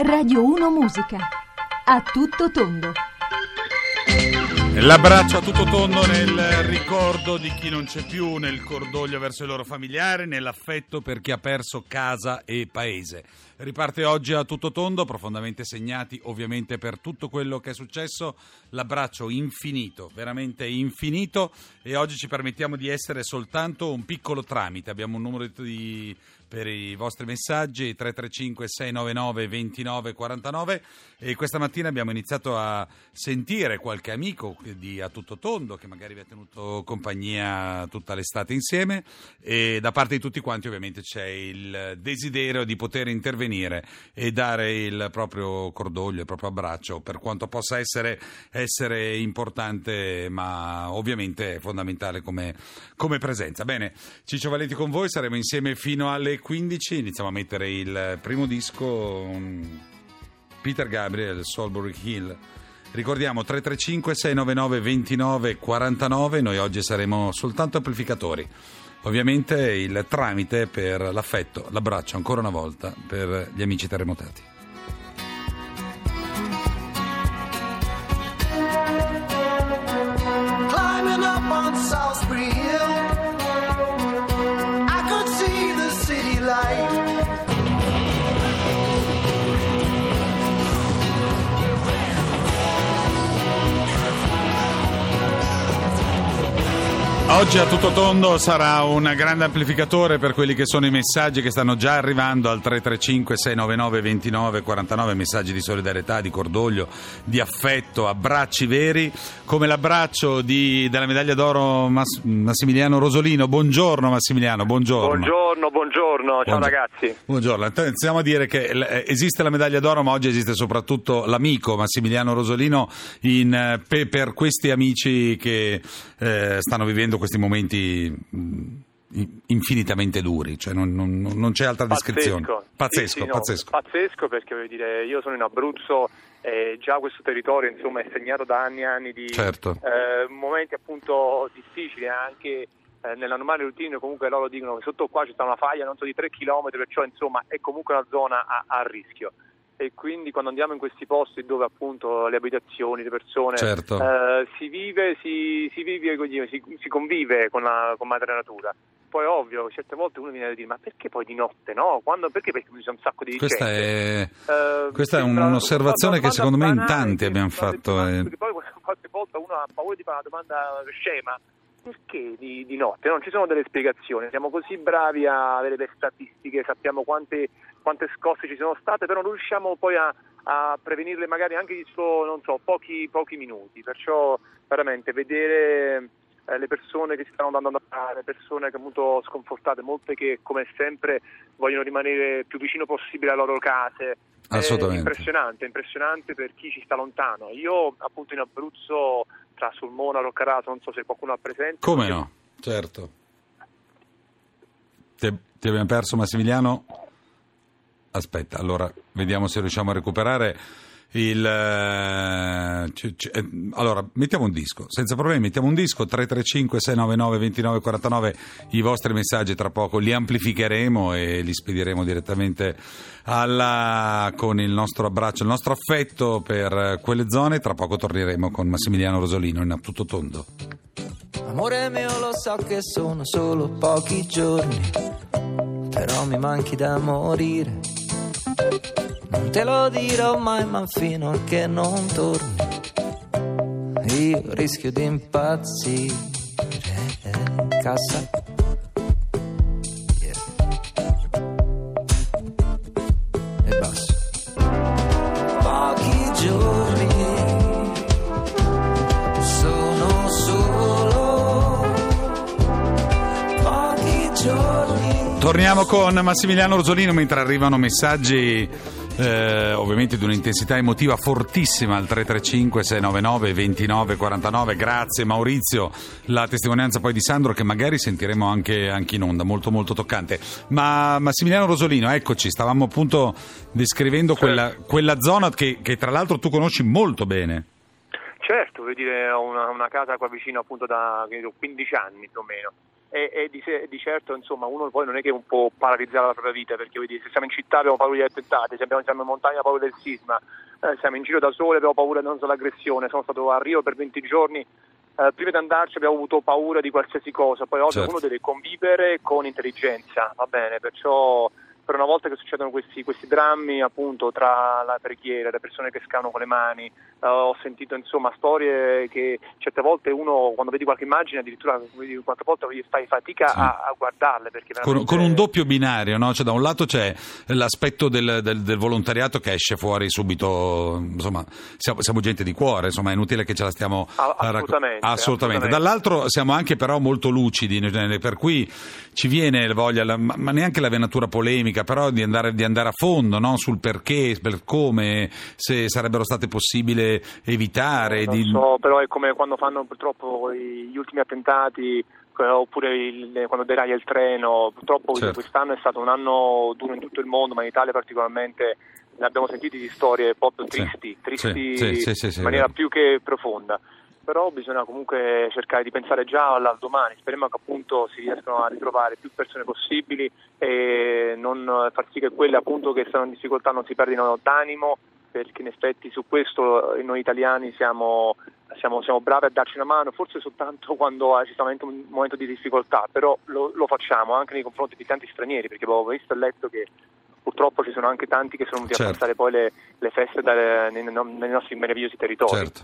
Radio 1 Musica. A tutto tondo. L'abbraccio a tutto tondo nel ricordo di chi non c'è più, nel cordoglio verso i loro familiari, nell'affetto per chi ha perso casa e paese. Riparte oggi a tutto tondo, profondamente segnati ovviamente per tutto quello che è successo. L'abbraccio infinito, veramente infinito e oggi ci permettiamo di essere soltanto un piccolo tramite. Abbiamo un numero di per i vostri messaggi 335 699 2949 e questa mattina abbiamo iniziato a sentire qualche amico di A Tutto Tondo che magari vi ha tenuto compagnia tutta l'estate insieme e da parte di tutti quanti ovviamente c'è il desiderio di poter intervenire e dare il proprio cordoglio, il proprio abbraccio per quanto possa essere, essere importante ma ovviamente fondamentale come, come presenza. Bene, Ciccio Valenti con voi, saremo insieme fino alle 15 iniziamo a mettere il primo disco Peter Gabriel, Solbury Hill. Ricordiamo 335 699 29 49, noi oggi saremo soltanto amplificatori. Ovviamente il tramite per l'affetto, l'abbraccio ancora una volta per gli amici terremotati. Oggi a tutto tondo sarà un grande amplificatore per quelli che sono i messaggi che stanno già arrivando al 335 699 29 49, messaggi di solidarietà, di cordoglio, di affetto, abbracci veri, come l'abbraccio di, della medaglia d'oro Mass- Massimiliano Rosolino. Buongiorno Massimiliano, buongiorno. Buongiorno, buongiorno, ciao Buongiorno. ragazzi. Buongiorno, iniziamo a dire che eh, esiste la medaglia d'oro, ma oggi esiste soprattutto l'amico Massimiliano Rosolino in, eh, pe- per questi amici che eh, stanno vivendo questi momenti in- infinitamente duri, cioè non, non- non c'è altra descrizione. Pazzesco, Sì, sì, no, pazzesco. pazzesco perché voglio dire, io sono in Abruzzo e già questo territorio insomma, è segnato da anni e anni di Certo. eh, momenti appunto difficili anche eh, nella normale routine comunque loro dicono che sotto qua c'è una faglia non so di 3 km perciò insomma è comunque una zona a, a rischio e quindi quando andiamo in questi posti dove appunto le abitazioni, le persone Certo. eh, si vive, si, si vive così, si, si convive con la con madre natura. Poi ovvio, certe volte uno viene a dire ma perché poi di notte, no? Quando, perché? Perché c'è un sacco di Questa gente. è, Eh, questa è un'osservazione che secondo me in tanti abbiamo fatto. eh. perché poi qualche volta uno ha paura di fare una domanda scema. Perché di, di notte? Non ci sono delle spiegazioni, siamo così bravi a avere le statistiche, sappiamo quante, quante scosse ci sono state, però non riusciamo poi a, a prevenirle magari anche di solo, non so, pochi, pochi minuti. Perciò veramente vedere eh, le persone che si stanno andando a andare, persone che appunto sconfortate, molte che come sempre vogliono rimanere più vicino possibile alle loro case. È Assolutamente. impressionante, impressionante per chi ci sta lontano. Io appunto in Abruzzo, tra Sulmona, Roccarato, non so se qualcuno ha presente. Come no? Certo. Ti, ti abbiamo perso Massimiliano? Aspetta, allora vediamo se riusciamo a recuperare il... eh, c- c- eh, allora, mettiamo un disco, senza problemi, mettiamo un disco, 335 699 2949, i vostri messaggi tra poco li amplificheremo e li spediremo direttamente alla, con il nostro abbraccio, il nostro affetto per quelle zone, tra poco torneremo con Massimiliano Rosolino in a tutto tondo. Amore mio, lo so che sono solo pochi giorni, però mi manchi da morire. Non te lo dirò mai, ma fino a che non torni, io rischio di impazzire. Cassa. Pochi giorni sono solo pochi giorni. Torniamo con Massimiliano Rosolino mentre arrivano messaggi eh, ovviamente di un'intensità emotiva fortissima al 335 699 2949 grazie Maurizio. La testimonianza poi di Sandro che magari sentiremo anche, anche in onda. Molto molto toccante. Ma Massimiliano Rosolino eccoci. Stavamo appunto descrivendo quella, quella zona che, che tra l'altro tu conosci molto bene. Certo, vuol dire ho una, una casa qua vicino appunto da credo, 15 anni più o meno. E, e di, di certo insomma uno poi non è che un po' paralizzare la propria vita perché vedi, se siamo in città abbiamo paura degli attentati, se abbiamo, siamo in montagna abbiamo paura del sisma, eh, siamo in giro da sole abbiamo paura non dell'aggressione, sono stato a Rio per 20 giorni, eh, prima di andarci abbiamo avuto paura di qualsiasi cosa, poi oggi Certo. uno deve convivere con intelligenza, va bene, perciò per una volta che succedono questi, questi drammi appunto tra la preghiera, le persone che scavano con le mani, eh, ho sentito insomma storie che certe volte uno quando vedi qualche immagine addirittura vedi qualche volta fai fatica Sì. a, a guardarle perché Con, veramente- con un doppio binario, no? Cioè, da un lato c'è l'aspetto del, del- del volontariato che esce fuori subito, insomma, siamo, siamo gente di cuore, insomma, è inutile che ce la stiamo a assolutamente, assolutamente. assolutamente. Dall'altro siamo anche però molto lucidi, per cui ci viene voglia, la- ma, neanche la venatura polemica, però di andare, di andare a fondo no? sul perché, per come, se sarebbero state evitare. Non di- so, però è come quando fanno purtroppo gli ultimi attentati eh, oppure il- quando deraia il treno, purtroppo Certo. quest'anno è stato un anno duro in tutto il mondo, ma in Italia particolarmente ne abbiamo sentiti di storie proprio tristi, tristi Sì, sì, sì, sì, in maniera più che profonda. Però bisogna comunque cercare di pensare già al domani, speriamo che appunto si riescano a ritrovare più persone possibili e non eh, far sì che quelle appunto che stanno in difficoltà non si perdino d'animo, perché in effetti su questo noi italiani siamo, siamo, siamo bravi a darci una mano, forse soltanto quando eh, ci sta un momento di difficoltà, però lo, lo facciamo anche nei confronti di tanti stranieri, perché avevo visto e letto che purtroppo ci sono anche tanti che sono venuti Certo. a passare poi le, le feste dalle- nei, nei nostri meravigliosi territori. Certo.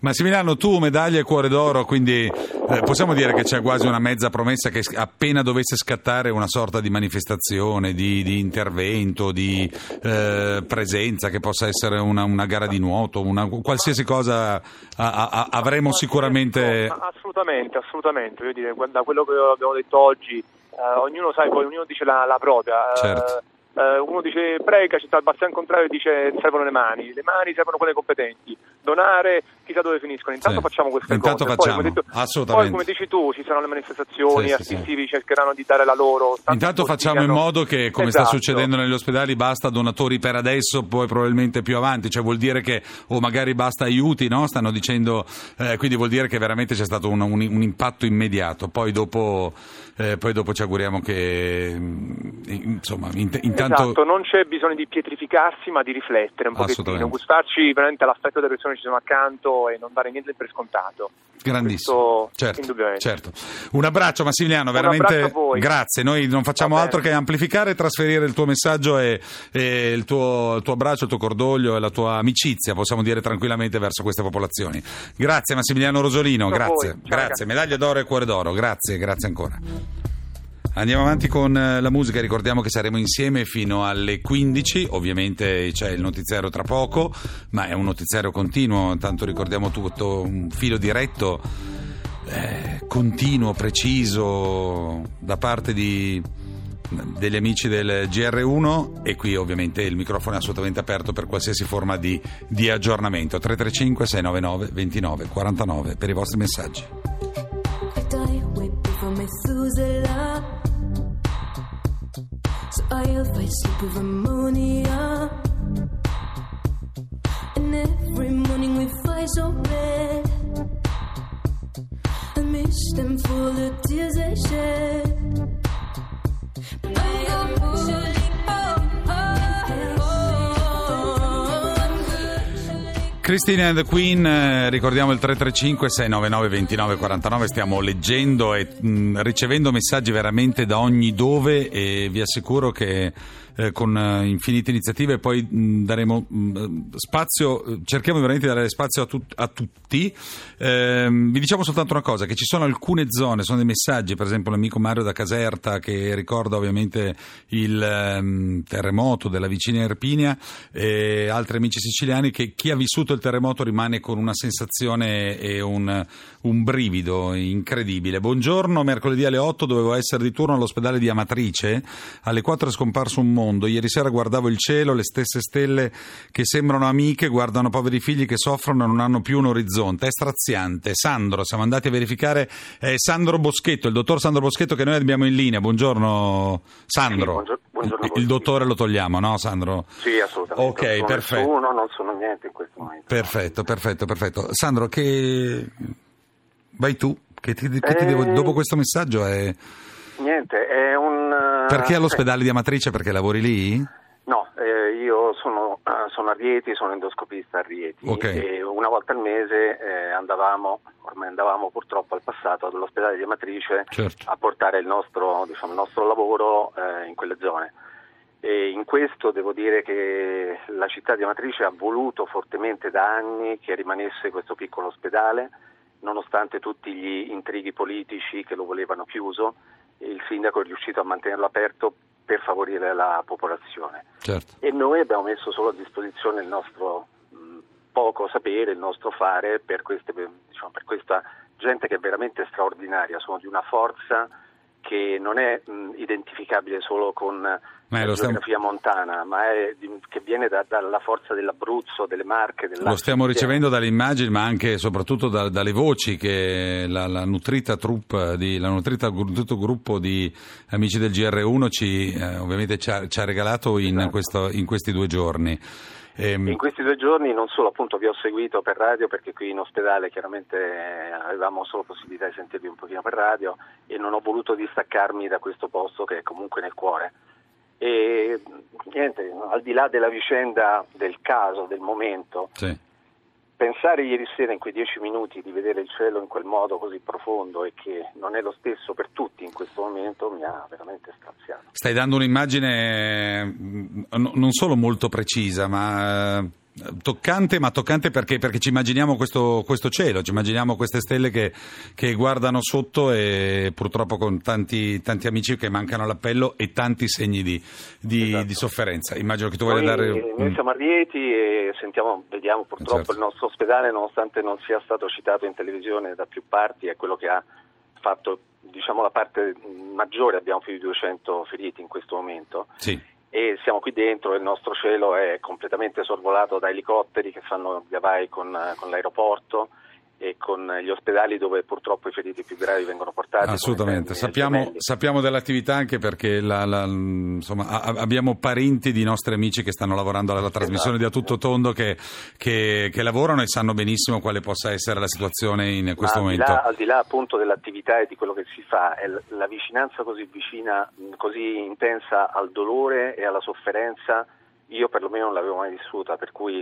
Massimiliano, tu medaglia e cuore d'oro, quindi eh, possiamo dire che c'è quasi una mezza promessa che appena dovesse scattare una sorta di manifestazione, di, di intervento, di eh, presenza, che possa essere una, una gara di nuoto, una, qualsiasi cosa a- a- a- avremo sicuramente... Assolutamente, assolutamente. Voglio dire, da quello che abbiamo detto oggi, eh, ognuno sai, poi ognuno dice la, la propria. eh, Certo. Eh, uno dice prega, c'è il bastian contrario dice servono le mani, le mani servono quelle competenti, donare chissà dove finiscono. Intanto Sì. facciamo queste Intanto cose. facciamo, poi, come detto- assolutamente. Poi come dici tu, ci saranno le manifestazioni, Sì, gli sì, artisti sì. vi cercheranno di dare la loro. Intanto facciamo in modo che, come sta Esatto. succedendo negli ospedali, basta donatori per adesso, poi probabilmente più avanti, cioè vuol dire che, o magari basta aiuti, no? Stanno dicendo, eh, quindi vuol dire che veramente c'è stato un, un- un impatto immediato. Poi dopo, eh, poi dopo ci auguriamo che, insomma, int- intanto... Esatto, non c'è bisogno di pietrificarsi ma di riflettere un pochettino, gustarci veramente l'affetto delle persone che ci sono accanto e non dare niente per scontato. Grandissimo, certo, indubbiamente. certo. Un abbraccio Massimiliano, veramente abbraccio grazie. Noi non facciamo altro che amplificare e trasferire il tuo messaggio e, e il, tuo, il tuo abbraccio, il tuo cordoglio e la tua amicizia, possiamo dire tranquillamente, verso queste popolazioni. Grazie Massimiliano Rosolino, grazie. grazie. Medaglia d'oro e cuore d'oro, grazie, grazie ancora. Andiamo avanti con eh, la musica, ricordiamo che saremo insieme fino alle 15, ovviamente c'è il notiziario tra poco, ma è un notiziario continuo, tanto ricordiamo tutto, un filo diretto, eh, continuo, preciso, da parte di, degli amici del GR1 e qui ovviamente il microfono è assolutamente aperto per qualsiasi forma di, di aggiornamento. 335 699 29 49 per i vostri messaggi. Methuselah. So I'll fight sleep with ammonia. And every morning we fight so red. I miss them for the tears they shed. But I am good. Christine and the Queen, eh, ricordiamo il 335 699 2949, stiamo leggendo e mh, ricevendo messaggi veramente da ogni dove e vi assicuro che eh, con eh, infinite iniziative poi mh, daremo mh, spazio, eh, cerchiamo veramente di dare spazio a, tut- a tutti. Ehm, vi diciamo soltanto una cosa, che ci sono alcune zone, sono dei messaggi, per esempio l'amico Mario da Caserta che ricorda ovviamente il ehm, terremoto della vicina Irpinia e altri amici siciliani che chi ha vissuto il terremoto rimane con una sensazione e un, un brivido incredibile. Buongiorno, mercoledì alle 8 dovevo essere di turno all'ospedale di Amatrice, alle 4 è scomparso un mondo, ieri sera guardavo il cielo, le stesse stelle che sembrano amiche guardano poveri figli che soffrono e non hanno più un orizzonte, è straziante. Sandro, siamo andati a verificare, è Sandro Boschetto, il dottor Sandro Boschetto che noi abbiamo in linea, buongiorno Sandro. Sì, buongior- buongiorno a il, dottore lo togliamo, no Sandro? Sì, assolutamente. Ok, non sono perfetto. Nessuno, non sono niente in questo momento. Perfetto, perfetto, perfetto. Sandro, che... Vai tu, Che ti- che ti devo- Eh. dopo questo messaggio è... Niente, è un... Perché all'ospedale di Amatrice? Perché lavori lì? No, eh, io sono, eh, sono a Rieti, sono endoscopista a Rieti Ok. e una volta al mese eh, andavamo, ormai andavamo purtroppo al passato all'ospedale di Amatrice Certo. a portare il nostro, diciamo, il nostro lavoro eh, in quelle zone. E in questo devo dire che la città di Amatrice ha voluto fortemente da anni che rimanesse questo piccolo ospedale, nonostante tutti gli intrighi politici che lo volevano chiuso, il sindaco è riuscito a mantenerlo aperto per favorire la popolazione. Certo. E noi abbiamo messo solo a disposizione il nostro mh, poco sapere, il nostro fare per, queste, diciamo, per questa gente che è veramente straordinaria, sono di una forza che non è mh, identificabile solo con la lo stiamo- geografia montana, ma è che viene da- dalla forza dell'Abruzzo, delle Marche, Lo stiamo ricevendo dalle immagini, ma anche e soprattutto da- dalle voci che la, la nutrita troupe, di, la nutrita tutto gruppo di amici del GR1 ci, eh, ovviamente ci ha, ci ha regalato in, Esatto. questo- in questi due giorni. Ehm, In questi due giorni non solo appunto vi ho seguito per radio perché qui in ospedale chiaramente eh, avevamo solo possibilità di sentirvi un pochino per radio e non ho voluto distaccarmi da questo posto che è comunque nel cuore. E niente, al di là della vicenda del caso, del momento, sì. Pensare ieri sera in quei dieci minuti di vedere il cielo in quel modo così profondo e che non è lo stesso per tutti in questo momento mi ha veramente straziato. Stai dando un'immagine mm, non solo molto precisa, ma eh, toccante, ma toccante perché, perché ci immaginiamo questo, questo cielo, ci immaginiamo queste stelle che, che guardano sotto e purtroppo con tanti, tanti amici che mancano all'appello e tanti segni di, di- Esatto. di sofferenza. Immagino che tu voglia dare... noi mm, siamo a Rieti e sentiamo, vediamo purtroppo Certo. il nostro ospedale, nonostante non sia stato citato in televisione da più parti, è quello che ha fatto diciamo, la parte maggiore, abbiamo più di 200 feriti in questo momento Sì. E siamo qui dentro e il nostro cielo è completamente sorvolato da elicotteri che fanno gli avai con, con l'aeroporto e con gli ospedali dove purtroppo i feriti più gravi vengono portati. Assolutamente, sappiamo, sappiamo dell'attività anche perché la- la- insomma, a- abbiamo parenti di nostri amici che stanno lavorando alla trasmissione di A Tutto Tondo che, che- che lavorano e sanno benissimo quale possa essere la situazione in questo Ma al di momento. là- al di là appunto dell'attività e di quello che si fa, è la vicinanza così vicina, così intensa al dolore e alla sofferenza, io perlomeno non l'avevo mai vissuta, per cui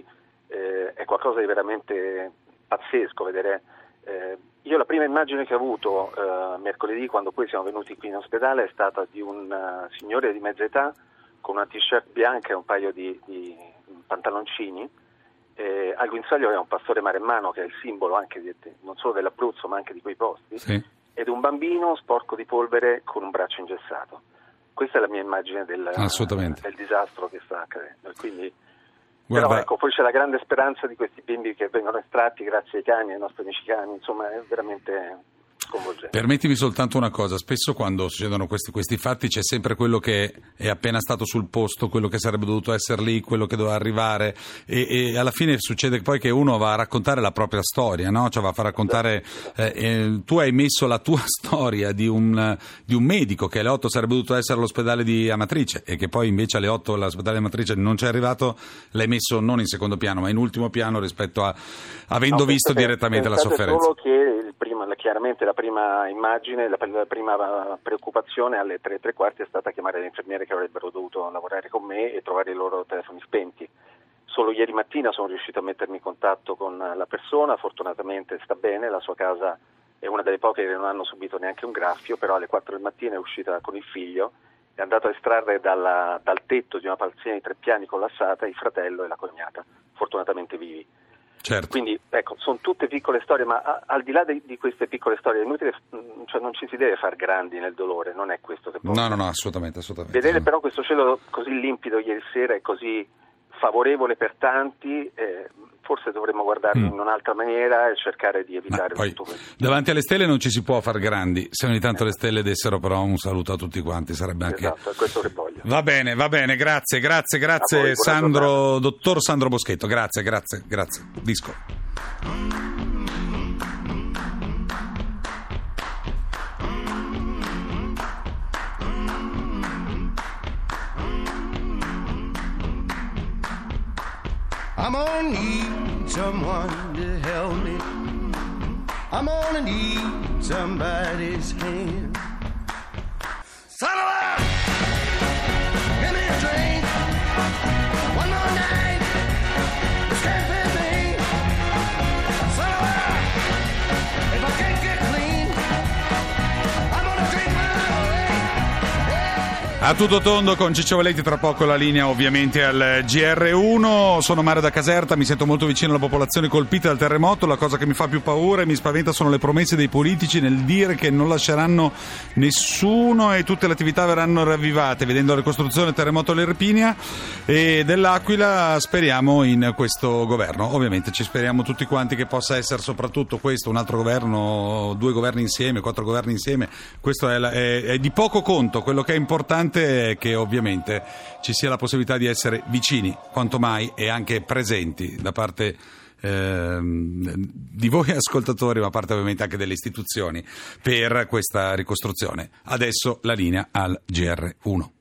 eh, è qualcosa di veramente pazzesco vedere. eh, io la prima immagine che ho avuto eh, mercoledì quando poi siamo venuti qui in ospedale è stata di un eh, signore di mezza età con una t-shirt bianca e un paio di, di pantaloncini eh, al guinzaglio aveva un pastore maremmano che è il simbolo anche di- non solo dell'Abruzzo ma anche di quei posti Sì. ed un bambino sporco di polvere con un braccio ingessato. Questa è la mia immagine del, del disastro che sta accadendo. E Quindi, però Guarda, ecco, poi c'è la grande speranza di questi bimbi che vengono estratti grazie ai cani, ai nostri amici cani, insomma è veramente sconvolgente. Permettimi soltanto una cosa, spesso quando succedono questi, questi fatti c'è sempre quello che è appena stato sul posto, quello che sarebbe dovuto essere lì, quello che doveva arrivare e, e alla fine succede poi che uno va a raccontare la propria storia, no? cioè va a far raccontare, eh, eh, tu hai messo la tua storia di un, di un medico che alle 8 sarebbe dovuto essere all'ospedale di Amatrice e che poi invece alle 8 all'ospedale di Amatrice non c'è arrivato, l'hai messo non in secondo piano ma in ultimo piano rispetto a avendo No, visto direttamente la sofferenza. solo che chiaramente la prima immagine, la, la prima preoccupazione alle tre e tre quarti è stata chiamare le infermiere che avrebbero dovuto lavorare con me e trovare i loro telefoni spenti. Solo ieri mattina sono riuscito a mettermi in contatto con la persona, fortunatamente sta bene, la sua casa è una delle poche che non hanno subito neanche un graffio, però alle 4 del mattino è uscita con il figlio, è andato a estrarre dalla- dal tetto di una palazzina di tre piani collassata il fratello e la cognata, fortunatamente vivi. Certo. Quindi ecco, sono tutte piccole storie, ma a- al di là di, di queste piccole storie, è inutile, mm, cioè non ci si deve far grandi nel dolore, non è questo che porta. No, no, no, assolutamente, assolutamente. Vedere però questo cielo così limpido ieri sera e così favorevole per tanti, eh, forse dovremmo guardarlo Mm. in un'altra maniera e cercare di evitare poi, tutto questo. davanti alle stelle non ci si può far grandi, se ogni tanto le stelle dessero però un saluto a tutti quanti, sarebbe anche... Esatto, è questo che voglio. Va bene, va bene, grazie, grazie, voi, grazie buona Sandro, dottor Sandro Boschetto, grazie, grazie, grazie. Disco. I'm gonna need someone to help me. I'm gonna need somebody's hand. Son A tutto tondo con Ciccio Valetti, tra poco la linea ovviamente al GR1. Sono Mario da Caserta, mi sento molto vicino alla popolazione colpita dal terremoto. La cosa che mi fa più paura e mi spaventa sono le promesse dei politici nel dire che non lasceranno nessuno e tutte le attività verranno ravvivate. Vedendo la ricostruzione del terremoto dell'Irpinia e dell'Aquila, speriamo in questo governo. Ovviamente ci speriamo tutti quanti che possa essere soprattutto questo, un altro governo, due governi insieme, quattro governi insieme. Questo è, la- è- è di poco conto. Quello che è importante è che ovviamente ci sia la possibilità di essere vicini, quanto mai, e anche presenti da parte ehm, di voi ascoltatori, ma parte ovviamente anche delle istituzioni, per questa ricostruzione. Adesso la linea al GR1.